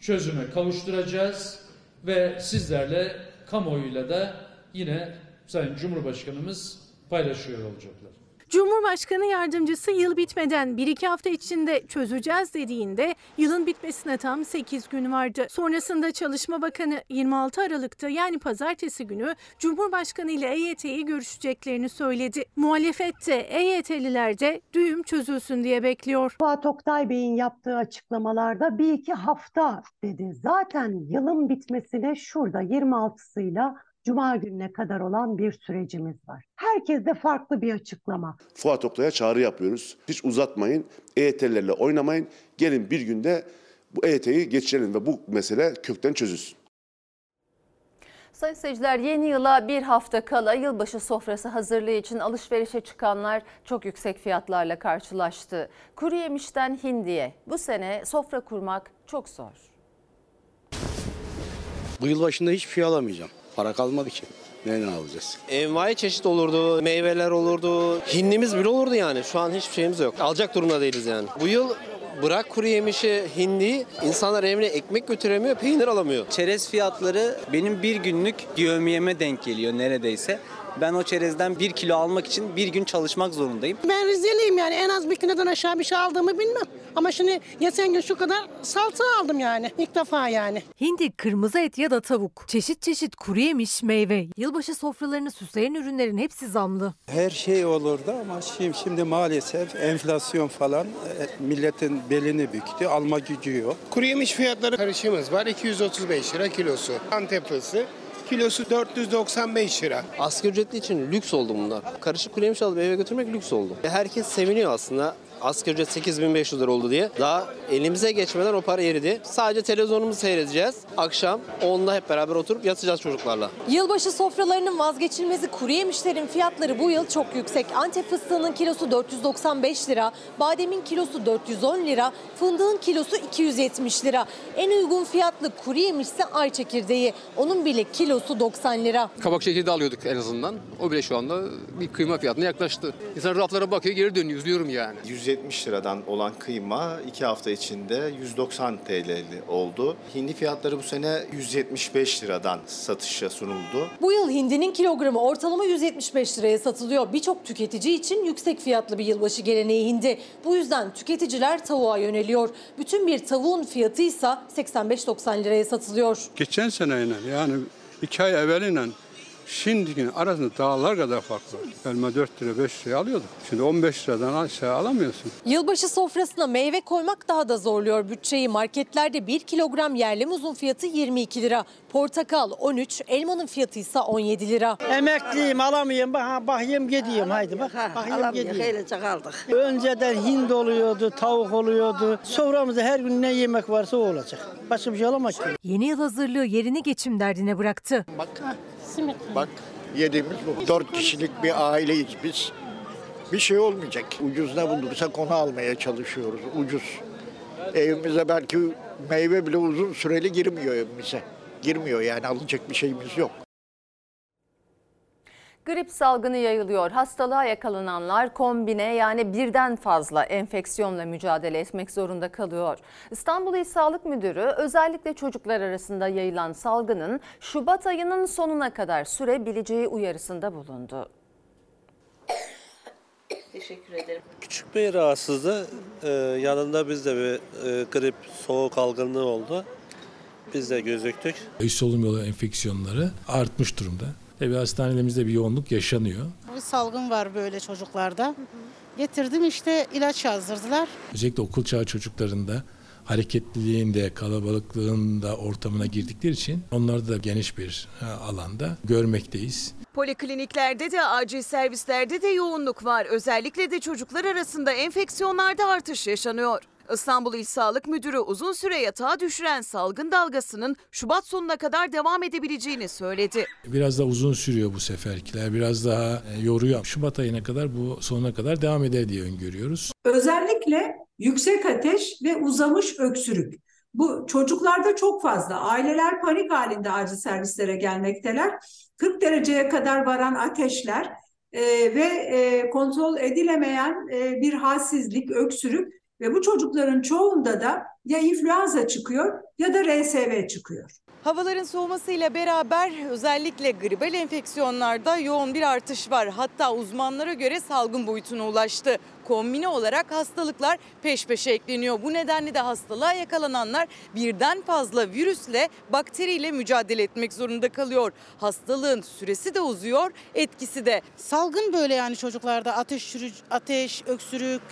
çözüme kavuşturacağız ve sizlerle kamuoyuyla da yine Sayın Cumhurbaşkanımız paylaşıyor olacaklar. Cumhurbaşkanı yardımcısı yıl bitmeden 1-2 hafta içinde çözeceğiz dediğinde yılın bitmesine tam 8 gün vardı. Sonrasında Çalışma Bakanı 26 Aralık'ta yani pazartesi günü Cumhurbaşkanı ile EYT'yi görüşeceklerini söyledi. Muhalefet de EYT'liler de düğüm çözülsün diye bekliyor. Fuat Oktay Bey'in yaptığı açıklamalarda bir iki hafta dedi. Zaten yılın bitmesine şurada 26'sıyla Cuma gününe kadar olan bir sürecimiz var. Herkes de farklı bir açıklama. Fuat Oktay'a çağrı yapıyoruz. Hiç uzatmayın, EYT'lerle oynamayın. Gelin bir günde bu EYT'yi geçirelim ve bu mesele kökten çözülsün. Sayın seyirciler yeni yıla bir hafta kala yılbaşı sofrası hazırlığı için alışverişe çıkanlar çok yüksek fiyatlarla karşılaştı. Kuru yemişten hindiye bu sene sofra kurmak çok zor. Bu yıl başında hiçbir şey alamayacağım. Para kalmadı ki. Nereden alacağız? Envai çeşit olurdu, meyveler olurdu, hindimiz bile olurdu yani. Şu an hiçbir şeyimiz yok. Alacak durumda değiliz yani. Bu yıl bırak kuru yemişi, hindi, insanlar evine ekmek götüremiyor, peynir alamıyor. Çerez fiyatları benim bir günlük yevmiyeme denk geliyor neredeyse. Ben o çerezden bir kilo almak için bir gün çalışmak zorundayım. Ben Rizeliyim yani en az bir kilodan aşağı bir şey aldığımı bilmem. Ama şimdi geçen gün şu kadar salça aldım yani ilk defa yani. Hindi, kırmızı et ya da tavuk. Çeşit çeşit kuru yemiş, meyve. Yılbaşı sofralarını süsleyen ürünlerin hepsi zamlı. Her şey olurdu ama şimdi, şimdi maalesef enflasyon falan e, milletin belini büktü. Alma gücü yok. Kuru yemiş fiyatları karışımız var. 235 lira kilosu. Antep fıstığı kilosu 495 lira. Asgari ücretli için lüks oldu bunlar. Karışık kuru yemiş alıp eve götürmek lüks oldu. Herkes seviniyor aslında. Asgari ücret 8500 lira oldu diye. Daha elimize geçmeden o para eridi. Sadece televizyonumuzu seyredeceğiz. Akşam onunla hep beraber oturup yatacağız çocuklarla. Yılbaşı sofralarının vazgeçilmezi kuru yemişlerin fiyatları bu yıl çok yüksek. Antep fıstığının kilosu 495 lira, bademin kilosu 410 lira, fındığın kilosu 270 lira. En uygun fiyatlı kuru yemiş ise ay çekirdeği. Onun bile kilosu 90 lira. Kabak çekirdeği alıyorduk en azından. O bile şu anda bir kıyma fiyatına yaklaştı. İnsan raflara bakıyor geri dönüyor. Üzülüyorum yani. 170 liradan olan kıyma 2 hafta içinde 190 TL oldu. Hindi fiyatları bu sene 175 liradan satışa sunuldu. Bu yıl hindinin kilogramı ortalama 175 liraya satılıyor. Birçok tüketici için yüksek fiyatlı bir yılbaşı geleneği hindi. Bu yüzden tüketiciler tavuğa yöneliyor. Bütün bir tavuğun fiyatı ise 85-90 liraya satılıyor. Geçen seneyle yani iki ay evveliyle şimdikinin arasında dağlar kadar fark var. Elma 4 lira 5 liraya alıyorduk. Şimdi 15 liradan aşağı alamıyorsun. Yılbaşı sofrasına meyve koymak daha da zorluyor bütçeyi. Marketlerde 1 kilogram yerli muzun fiyatı 22 lira. Portakal 13, elmanın fiyatı ise 17 lira. Emekliyim alamıyorum bak bakayım gideyim haydi bak bakayım gideyim. aldık. Önceden hind oluyordu, tavuk oluyordu. Soframızda her gün ne yemek varsa o olacak. Başka bir şey olamaz ki. Yeni yıl hazırlığı yerini geçim derdine bıraktı. Bak, Bak yediğimiz bu. Dört kişilik bir aileyiz biz. Bir şey olmayacak. Ucuz ne bulursak onu almaya çalışıyoruz. Ucuz. Evimize belki meyve bile uzun süreli girmiyor evimize. Girmiyor yani alacak bir şeyimiz yok. Grip salgını yayılıyor. Hastalığa yakalananlar kombine yani birden fazla enfeksiyonla mücadele etmek zorunda kalıyor. İstanbul İl Sağlık Müdürü özellikle çocuklar arasında yayılan salgının Şubat ayının sonuna kadar sürebileceği uyarısında bulundu. Teşekkür ederim. Küçük bir rahatsızlığı e, yanında bizde bir e, grip, soğuk algınlığı oldu. Biz de gözüktük. Üst solunum yolu enfeksiyonları artmış durumda. Tabii hastanelerimizde bir yoğunluk yaşanıyor. Bir salgın var böyle çocuklarda. Getirdim işte ilaç yazdırdılar. Özellikle okul çağı çocuklarında hareketliliğinde, kalabalıklığında ortamına girdikleri için onlarda da geniş bir e, alanda görmekteyiz. Polikliniklerde de acil servislerde de yoğunluk var. Özellikle de çocuklar arasında enfeksiyonlarda artış yaşanıyor. İstanbul İl Sağlık Müdürü uzun süre yatağa düşüren salgın dalgasının Şubat sonuna kadar devam edebileceğini söyledi. Biraz da uzun sürüyor bu seferkiler, biraz daha e, yoruyor. Şubat ayına kadar bu sonuna kadar devam eder diye öngörüyoruz. Özellikle yüksek ateş ve uzamış öksürük. Bu çocuklarda çok fazla. Aileler panik halinde acil servislere gelmekteler. 40 dereceye kadar varan ateşler e, ve e, kontrol edilemeyen e, bir halsizlik, öksürük ve bu çocukların çoğunda da ya influenza çıkıyor ya da RSV çıkıyor. Havaların soğumasıyla beraber özellikle gribal enfeksiyonlarda yoğun bir artış var. Hatta uzmanlara göre salgın boyutuna ulaştı. Kombine olarak hastalıklar peş peşe ekleniyor. Bu nedenle de hastalığa yakalananlar birden fazla virüsle, bakteriyle mücadele etmek zorunda kalıyor. Hastalığın süresi de uzuyor, etkisi de. Salgın böyle yani çocuklarda ateş, ateş, öksürük,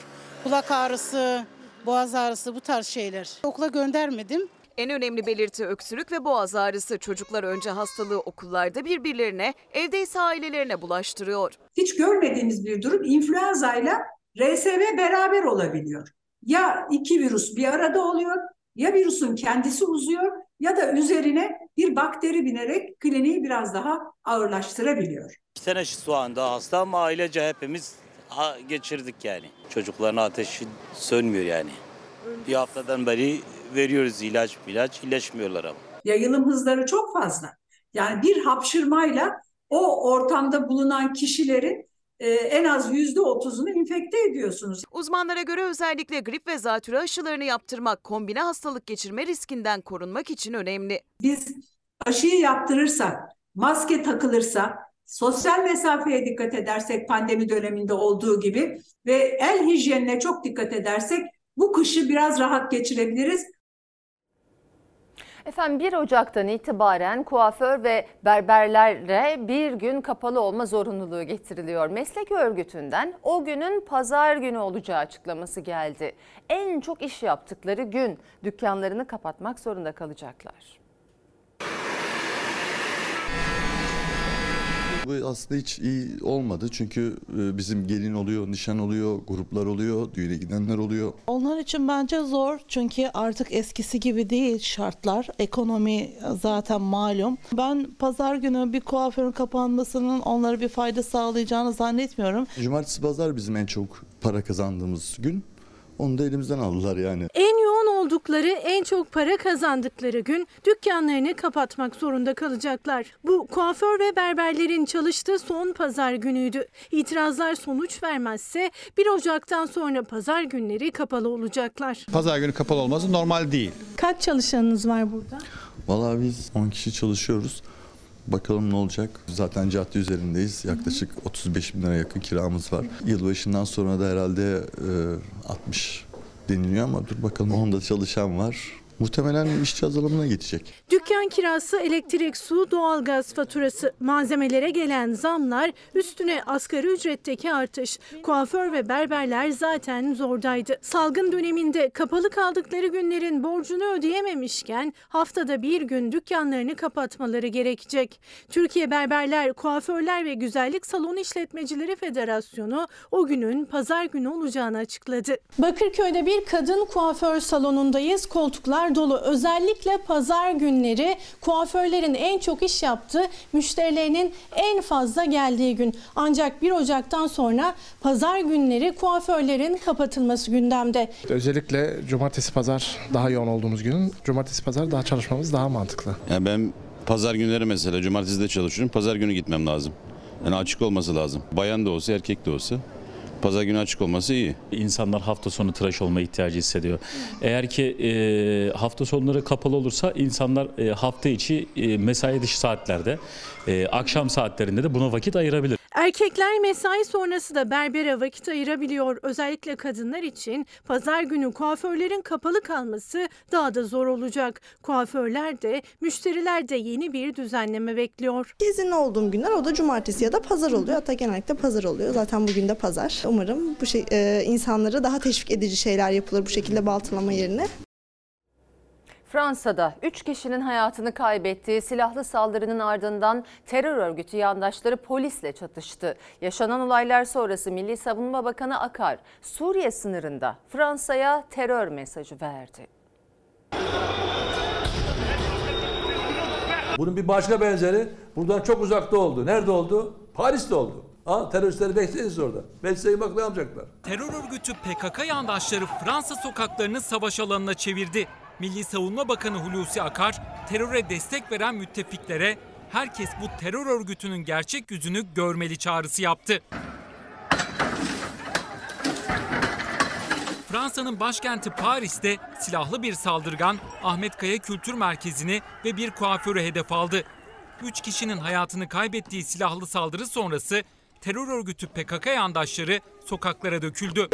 kulak ağrısı, boğaz ağrısı bu tarz şeyler. Okula göndermedim. En önemli belirti öksürük ve boğaz ağrısı. Çocuklar önce hastalığı okullarda birbirlerine, evde ise ailelerine bulaştırıyor. Hiç görmediğimiz bir durum influenza ile RSV beraber olabiliyor. Ya iki virüs bir arada oluyor ya virüsün kendisi uzuyor ya da üzerine bir bakteri binerek kliniği biraz daha ağırlaştırabiliyor. İki tane şu anda hasta ama ailece hepimiz ha- geçirdik yani. Çocukların ateşi sönmüyor yani. Bir haftadan beri veriyoruz ilaç ilaç iyileşmiyorlar ama. Yayılım hızları çok fazla. Yani bir hapşırmayla o ortamda bulunan kişilerin e, en az yüzde otuzunu infekte ediyorsunuz. Uzmanlara göre özellikle grip ve zatürre aşılarını yaptırmak kombine hastalık geçirme riskinden korunmak için önemli. Biz aşıyı yaptırırsak, maske takılırsa, sosyal mesafeye dikkat edersek pandemi döneminde olduğu gibi ve el hijyenine çok dikkat edersek bu kışı biraz rahat geçirebiliriz. Efendim 1 Ocak'tan itibaren kuaför ve berberlere bir gün kapalı olma zorunluluğu getiriliyor. Meslek örgütünden o günün pazar günü olacağı açıklaması geldi. En çok iş yaptıkları gün dükkanlarını kapatmak zorunda kalacaklar. Bu aslında hiç iyi olmadı çünkü e, bizim gelin oluyor, nişan oluyor, gruplar oluyor, düğüne gidenler oluyor. Onlar için bence zor çünkü artık eskisi gibi değil şartlar. Ekonomi zaten malum. Ben pazar günü bir kuaförün kapanmasının onlara bir fayda sağlayacağını zannetmiyorum. Cumartesi pazar bizim en çok para kazandığımız gün. Onu da elimizden aldılar yani. En yoğun oldukları, en çok para kazandıkları gün dükkanlarını kapatmak zorunda kalacaklar. Bu kuaför ve berberlerin çalıştığı son pazar günüydü. İtirazlar sonuç vermezse 1 Ocak'tan sonra pazar günleri kapalı olacaklar. Pazar günü kapalı olması normal değil. Kaç çalışanınız var burada? Vallahi biz 10 kişi çalışıyoruz. Bakalım ne olacak. Zaten cadde üzerindeyiz. Yaklaşık 35 bin lira yakın kiramız var. Yılbaşından sonra da herhalde e, 60 deniliyor ama dur bakalım onda çalışan var. Muhtemelen işçi azalımına geçecek. Dükkan kirası, elektrik, su, doğalgaz faturası, malzemelere gelen zamlar, üstüne asgari ücretteki artış. Kuaför ve berberler zaten zordaydı. Salgın döneminde kapalı kaldıkları günlerin borcunu ödeyememişken haftada bir gün dükkanlarını kapatmaları gerekecek. Türkiye Berberler, Kuaförler ve Güzellik Salonu İşletmecileri Federasyonu o günün pazar günü olacağını açıkladı. Bakırköy'de bir kadın kuaför salonundayız. Koltuklar dolu. Özellikle pazar günleri kuaförlerin en çok iş yaptığı, müşterilerinin en fazla geldiği gün. Ancak 1 Ocak'tan sonra pazar günleri kuaförlerin kapatılması gündemde. Özellikle cumartesi pazar daha yoğun olduğumuz gün cumartesi pazar daha çalışmamız daha mantıklı. Yani ben pazar günleri mesela cumartesi de çalışıyorum. Pazar günü gitmem lazım. Yani açık olması lazım. Bayan da olsa erkek de olsa. Pazar günü açık olması iyi. İnsanlar hafta sonu tıraş olma ihtiyacı hissediyor. Eğer ki e, hafta sonları kapalı olursa insanlar e, hafta içi e, mesai dışı saatlerde, e, akşam saatlerinde de buna vakit ayırabilir. Erkekler mesai sonrası da berbere vakit ayırabiliyor. Özellikle kadınlar için pazar günü kuaförlerin kapalı kalması daha da zor olacak. Kuaförler de müşteriler de yeni bir düzenleme bekliyor. İzinli olduğum günler o da cumartesi ya da pazar oluyor. Hatta genellikle pazar oluyor. Zaten bugün de pazar. Umarım bu şey e, insanlara daha teşvik edici şeyler yapılır bu şekilde baltalama yerine. Fransa'da 3 kişinin hayatını kaybettiği silahlı saldırının ardından terör örgütü yandaşları polisle çatıştı. Yaşanan olaylar sonrası Milli Savunma Bakanı Akar, Suriye sınırında Fransa'ya terör mesajı verdi. Bunun bir başka benzeri buradan çok uzakta oldu. Nerede oldu? Paris'te oldu. Ha, teröristleri bekleriz orada. Besleyin bak ne yapacaklar. Terör örgütü PKK yandaşları Fransa sokaklarını savaş alanına çevirdi. Milli Savunma Bakanı Hulusi Akar, teröre destek veren müttefiklere herkes bu terör örgütünün gerçek yüzünü görmeli çağrısı yaptı. Fransa'nın başkenti Paris'te silahlı bir saldırgan Ahmet Kaya Kültür Merkezi'ni ve bir kuaförü hedef aldı. Üç kişinin hayatını kaybettiği silahlı saldırı sonrası terör örgütü PKK yandaşları sokaklara döküldü.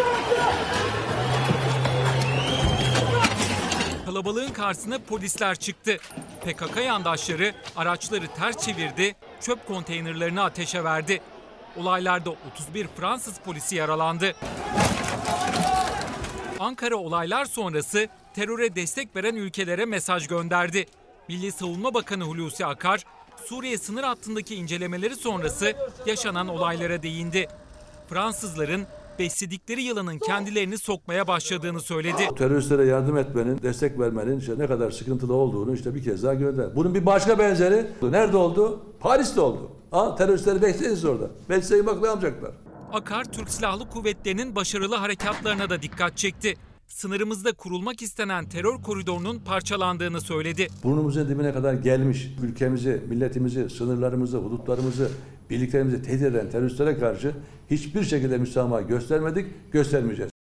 Kalabalığın karşısına polisler çıktı. PKK yandaşları araçları ters çevirdi, çöp konteynerlerini ateşe verdi. Olaylarda 31 Fransız polisi yaralandı. Ankara olaylar sonrası teröre destek veren ülkelere mesaj gönderdi. Milli Savunma Bakanı Hulusi Akar, Suriye sınır hattındaki incelemeleri sonrası yaşanan olaylara değindi. Fransızların besledikleri yılanın kendilerini sokmaya başladığını söyledi. Teröristlere yardım etmenin, destek vermenin işte ne kadar sıkıntılı olduğunu işte bir kez daha gönder. Bunun bir başka benzeri nerede oldu? Paris'te oldu. Ha, teröristleri bekleriz orada. Besleyin bak ne yapacaklar. Akar Türk Silahlı Kuvvetleri'nin başarılı harekatlarına da dikkat çekti. Sınırımızda kurulmak istenen terör koridorunun parçalandığını söyledi. Burnumuzun dibine kadar gelmiş ülkemizi, milletimizi, sınırlarımızı, hudutlarımızı, birliklerimizi tehdit eden teröristlere karşı hiçbir şekilde müsamaha göstermedik, göstermeyeceğiz.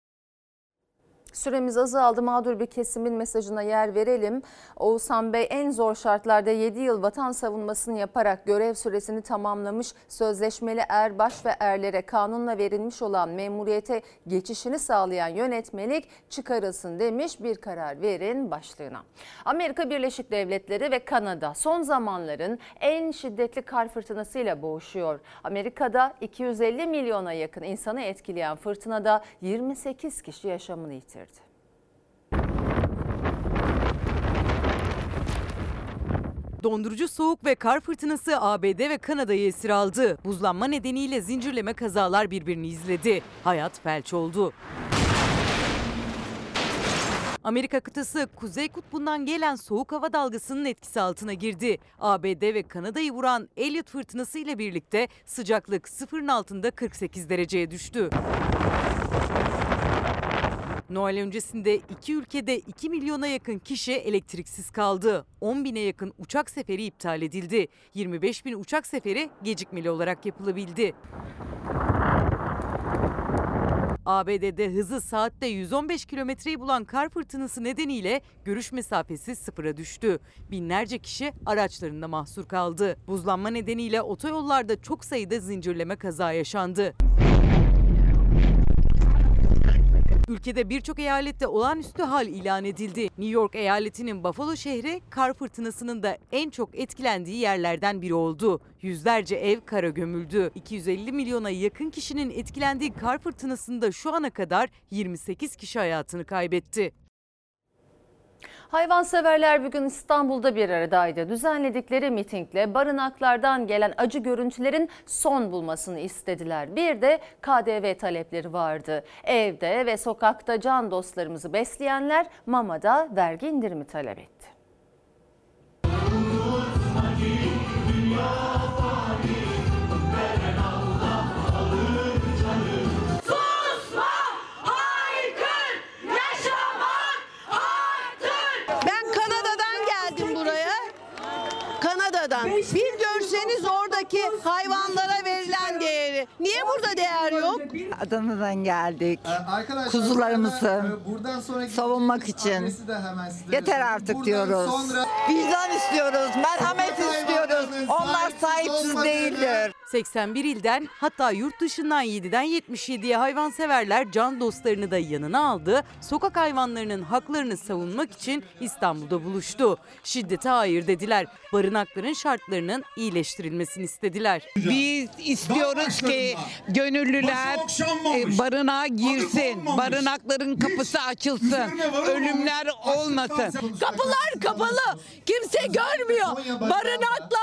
Süremiz azaldı. Mağdur bir kesimin mesajına yer verelim. Oğuzhan Bey en zor şartlarda 7 yıl vatan savunmasını yaparak görev süresini tamamlamış sözleşmeli erbaş ve erlere kanunla verilmiş olan memuriyete geçişini sağlayan yönetmelik çıkarılsın demiş bir karar verin başlığına. Amerika Birleşik Devletleri ve Kanada son zamanların en şiddetli kar fırtınasıyla boğuşuyor. Amerika'da 250 milyona yakın insanı etkileyen fırtınada 28 kişi yaşamını yitirdi. Dondurucu soğuk ve kar fırtınası ABD ve Kanada'yı esir aldı. Buzlanma nedeniyle zincirleme kazalar birbirini izledi. Hayat felç oldu. Amerika kıtası Kuzey Kutbu'ndan gelen soğuk hava dalgasının etkisi altına girdi. ABD ve Kanada'yı vuran Elliot fırtınası ile birlikte sıcaklık sıfırın altında 48 dereceye düştü. Noel öncesinde iki ülkede 2 milyona yakın kişi elektriksiz kaldı. 10 bine yakın uçak seferi iptal edildi. 25 bin uçak seferi gecikmeli olarak yapılabildi. ABD'de hızı saatte 115 kilometreyi bulan kar fırtınası nedeniyle görüş mesafesi sıfıra düştü. Binlerce kişi araçlarında mahsur kaldı. Buzlanma nedeniyle otoyollarda çok sayıda zincirleme kaza yaşandı. Ülkede birçok eyalette olağanüstü hal ilan edildi. New York eyaletinin Buffalo şehri kar fırtınasının da en çok etkilendiği yerlerden biri oldu. Yüzlerce ev kara gömüldü. 250 milyona yakın kişinin etkilendiği kar fırtınasında şu ana kadar 28 kişi hayatını kaybetti. Hayvanseverler bugün İstanbul'da bir aradaydı. Düzenledikleri mitingle barınaklardan gelen acı görüntülerin son bulmasını istediler. Bir de KDV talepleri vardı. Evde ve sokakta can dostlarımızı besleyenler mamada vergi indirimi talep etti. Ben Kanada'dan. Bir görseniz oradaki hayvanlara verilen değeri. Niye burada değer yok? Adana'dan geldik. Arkadaşlar Kuzularımızı e, buradan sonraki savunmak için. Yeter artık Buradan diyoruz. sonra- Vicdan istiyoruz, merhamet istiyoruz. Hayvanlarının Onlar sahipsiz sahipsiz değildir. 81 ilden hatta yurt dışından 7'den 77'ye hayvanseverler can dostlarını da yanına aldı. Sokak hayvanlarının haklarını savunmak için İstanbul'da buluştu. Şiddete hayır dediler. Barınakların şartlarının iyileştirilmesini istediler. Biz istiyoruz ki gönüllüler e, barınağa girsin. Barınakların kapısı açılsın. Ölümler olmasın. Kapılar kapalı. Kimse görmüyor.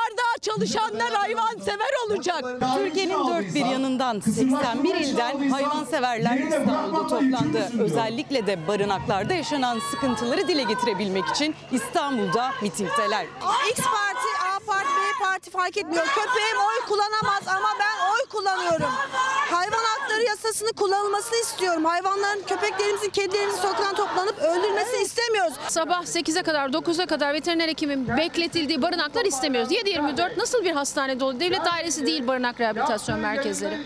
Barınaklarda çalışanlar hayvansever olacak. Türkiye'nin dört bir yanından 81 ilden hayvanseverler İstanbul'da toplandı. Özellikle de barınaklarda yaşanan sıkıntıları dile getirebilmek için İstanbul'da mitingdeler. X parti, A parti, B parti fark etmiyor. Köpeğim oy kullanamaz ama ben oy kullanıyorum. Hayvan hakları yasasını kullanılmasını istiyorum. Hayvanların, köpeklerimizin, kedilerimizin sokaktan toplanıp öldürülmesini istemiyoruz. Sabah 8'e kadar 9'a kadar veteriner hekimin bekletildiği barınaklar istemiyoruz. 7-24 nasıl bir hastanede olur? Devlet dairesi değil barınak rehabilitasyon merkezleri.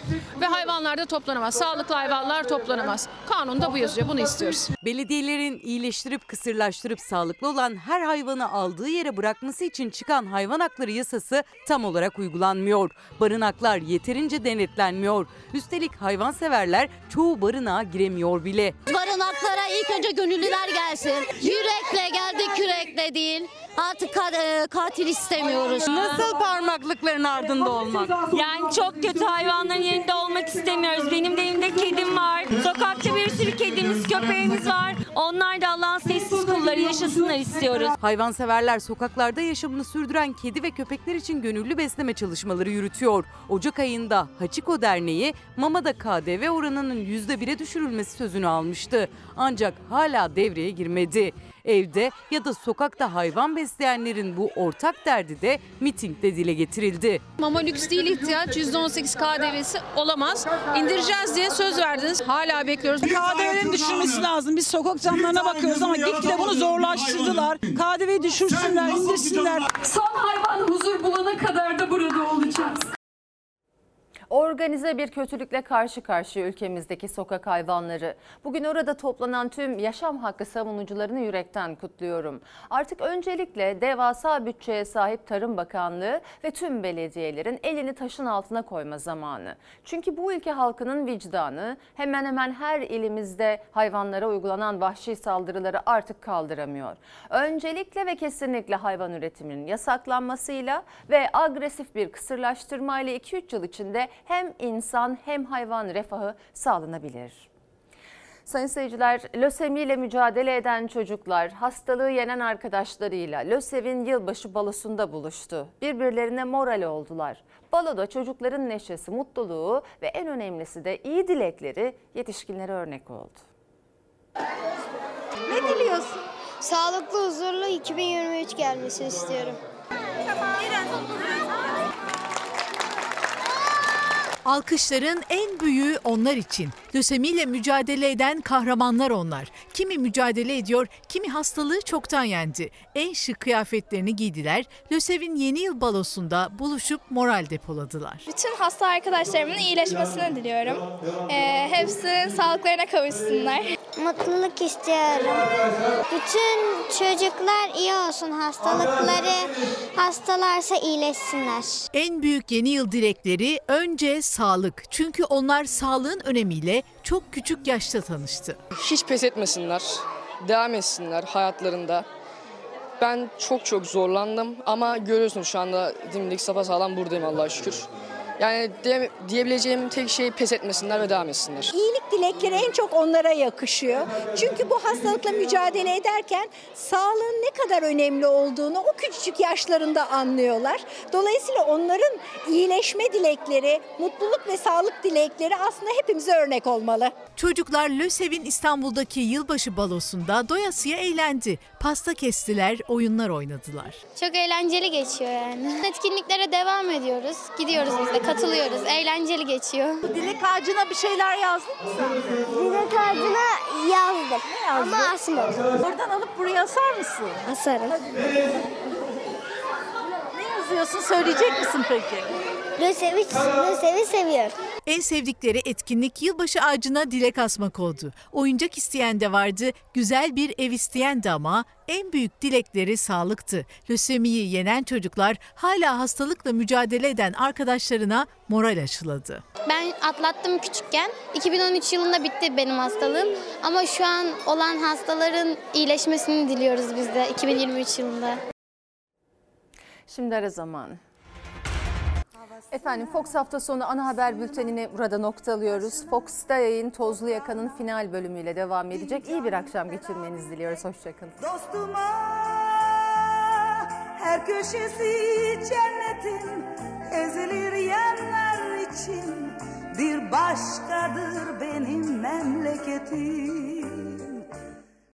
Ve hayvanlar da toplanamaz. Sağlıklı hayvanlar toplanamaz. Kanunda bu yazıyor. Bunu istiyoruz. Belediyelerin iyileştirip kısırlaştırıp sağlıklı olan her hayvanı aldığı yere bırakması için çıkan hayvan hakları yasası tam olarak uygulanmıyor. Barınaklar yeterince denetlenmiyor. Üstelik hayvanseverler çoğu barınağa giremiyor bile. Barınaklara ilk önce gönüllüler gelsin. Yürekle geldik kürekle değil. Artık e, katil istemiyoruz. Nasıl parmaklıkların ardında olmak? Yani çok kötü hayvanların yerinde olmak istemiyoruz. Benim de evimde kedim var. Sokakta bir sürü kedimiz, köpeğimiz var. Onlar da Allah'ın sessiz kulu yavruları yaşasınlar istiyoruz. Hayvanseverler sokaklarda yaşamını sürdüren kedi ve köpekler için gönüllü besleme çalışmaları yürütüyor. Ocak ayında Hachiko Derneği mamada KDV oranının %1'e düşürülmesi sözünü almıştı. Ancak hala devreye girmedi. Evde ya da sokakta hayvan besleyenlerin bu ortak derdi de mitingde dile getirildi. Mama lüks değil ihtiyaç %18 KDV'si olamaz. İndireceğiz diye söz verdiniz. Hala bekliyoruz. KDV'nin düşürmesi lazım. Biz sokak camlarına bakıyoruz ama gitgide bunu zorlaştırdılar. KDV'yi düşürsünler, indirsinler. Son hayvan huzur bulana kadar da burada olacağız. Organize bir kötülükle karşı karşıya ülkemizdeki sokak hayvanları. Bugün orada toplanan tüm yaşam hakkı savunucularını yürekten kutluyorum. Artık öncelikle devasa bütçeye sahip Tarım Bakanlığı ve tüm belediyelerin elini taşın altına koyma zamanı. Çünkü bu ülke halkının vicdanı hemen hemen her ilimizde hayvanlara uygulanan vahşi saldırıları artık kaldıramıyor. Öncelikle ve kesinlikle hayvan üretiminin yasaklanmasıyla ve agresif bir kısırlaştırmayla 2-3 yıl içinde hem insan hem hayvan refahı sağlanabilir. Sayın seyirciler, lösemi ile mücadele eden çocuklar hastalığı yenen arkadaşlarıyla LÖSEV'in yılbaşı balosunda buluştu. Birbirlerine moral oldular. Baloda çocukların neşesi, mutluluğu ve en önemlisi de iyi dilekleri yetişkinlere örnek oldu. Ne diliyorsun? Sağlıklı, huzurlu 2023 gelmesini istiyorum. Alkışların en büyüğü onlar için. Lösemiyle mücadele eden kahramanlar onlar. Kimi mücadele ediyor, kimi hastalığı çoktan yendi. En şık kıyafetlerini giydiler. LÖSEV'in yeni yıl balosunda buluşup moral depoladılar. Bütün hasta arkadaşlarımın iyileşmesini diliyorum. Ee, hepsi sağlıklarına kavuşsunlar. Mutluluk istiyorum. Bütün çocuklar iyi olsun, hastalıkları hastalarsa iyileşsinler. En büyük yeni yıl dilekleri önce sağlık. Çünkü onlar sağlığın önemiyle çok küçük yaşta tanıştı. Hiç pes etmesinler, devam etsinler hayatlarında. Ben çok çok zorlandım ama görüyorsunuz şu anda dimdik sapasağlam buradayım Allah'a şükür. Yani de, diyebileceğim tek şey pes etmesinler ve devam etsinler. İyilik dilekleri en çok onlara yakışıyor. Çünkü bu hastalıkla mücadele ederken sağlığın ne kadar önemli olduğunu o küçücük yaşlarında anlıyorlar. Dolayısıyla onların iyileşme dilekleri, mutluluk ve sağlık dilekleri aslında hepimize örnek olmalı. Çocuklar LÖSEV'in İstanbul'daki yılbaşı balosunda doyasıya eğlendi. Pasta kestiler, oyunlar oynadılar. Çok eğlenceli geçiyor yani. Etkinliklere devam ediyoruz. Gidiyoruz biz de, katılıyoruz. Eğlenceli geçiyor. Dilek ağacına bir şeyler yazdın mı sen? Dilek ağacına yazdım. Ama asmadım. Oradan alıp buraya asar mısın? Asarım. Ne yazıyorsun? Söyleyecek misin peki? Lösevi, Lösevi seviyorum. En sevdikleri etkinlik yılbaşı ağacına dilek asmak oldu. Oyuncak isteyen de vardı, güzel bir ev isteyen de ama en büyük dilekleri sağlıktı. Lösemiyi yenen çocuklar hala hastalıkla mücadele eden arkadaşlarına moral aşıladı. Ben atlattım küçükken. 2013 yılında bitti benim hastalığım. Ama şu an olan hastaların iyileşmesini diliyoruz biz de 2023 yılında. Şimdi ara zamanı. Efendim Fox hafta sonu ana haber bültenini burada noktalıyoruz. Fox'ta yayın Tozlu Yaka'nın final bölümüyle devam edecek. İyi bir akşam geçirmenizi diliyoruz. Hoşçakalın. Dostuma her köşesi cennetin ezilir yerler için bir başkadır benim memleketim.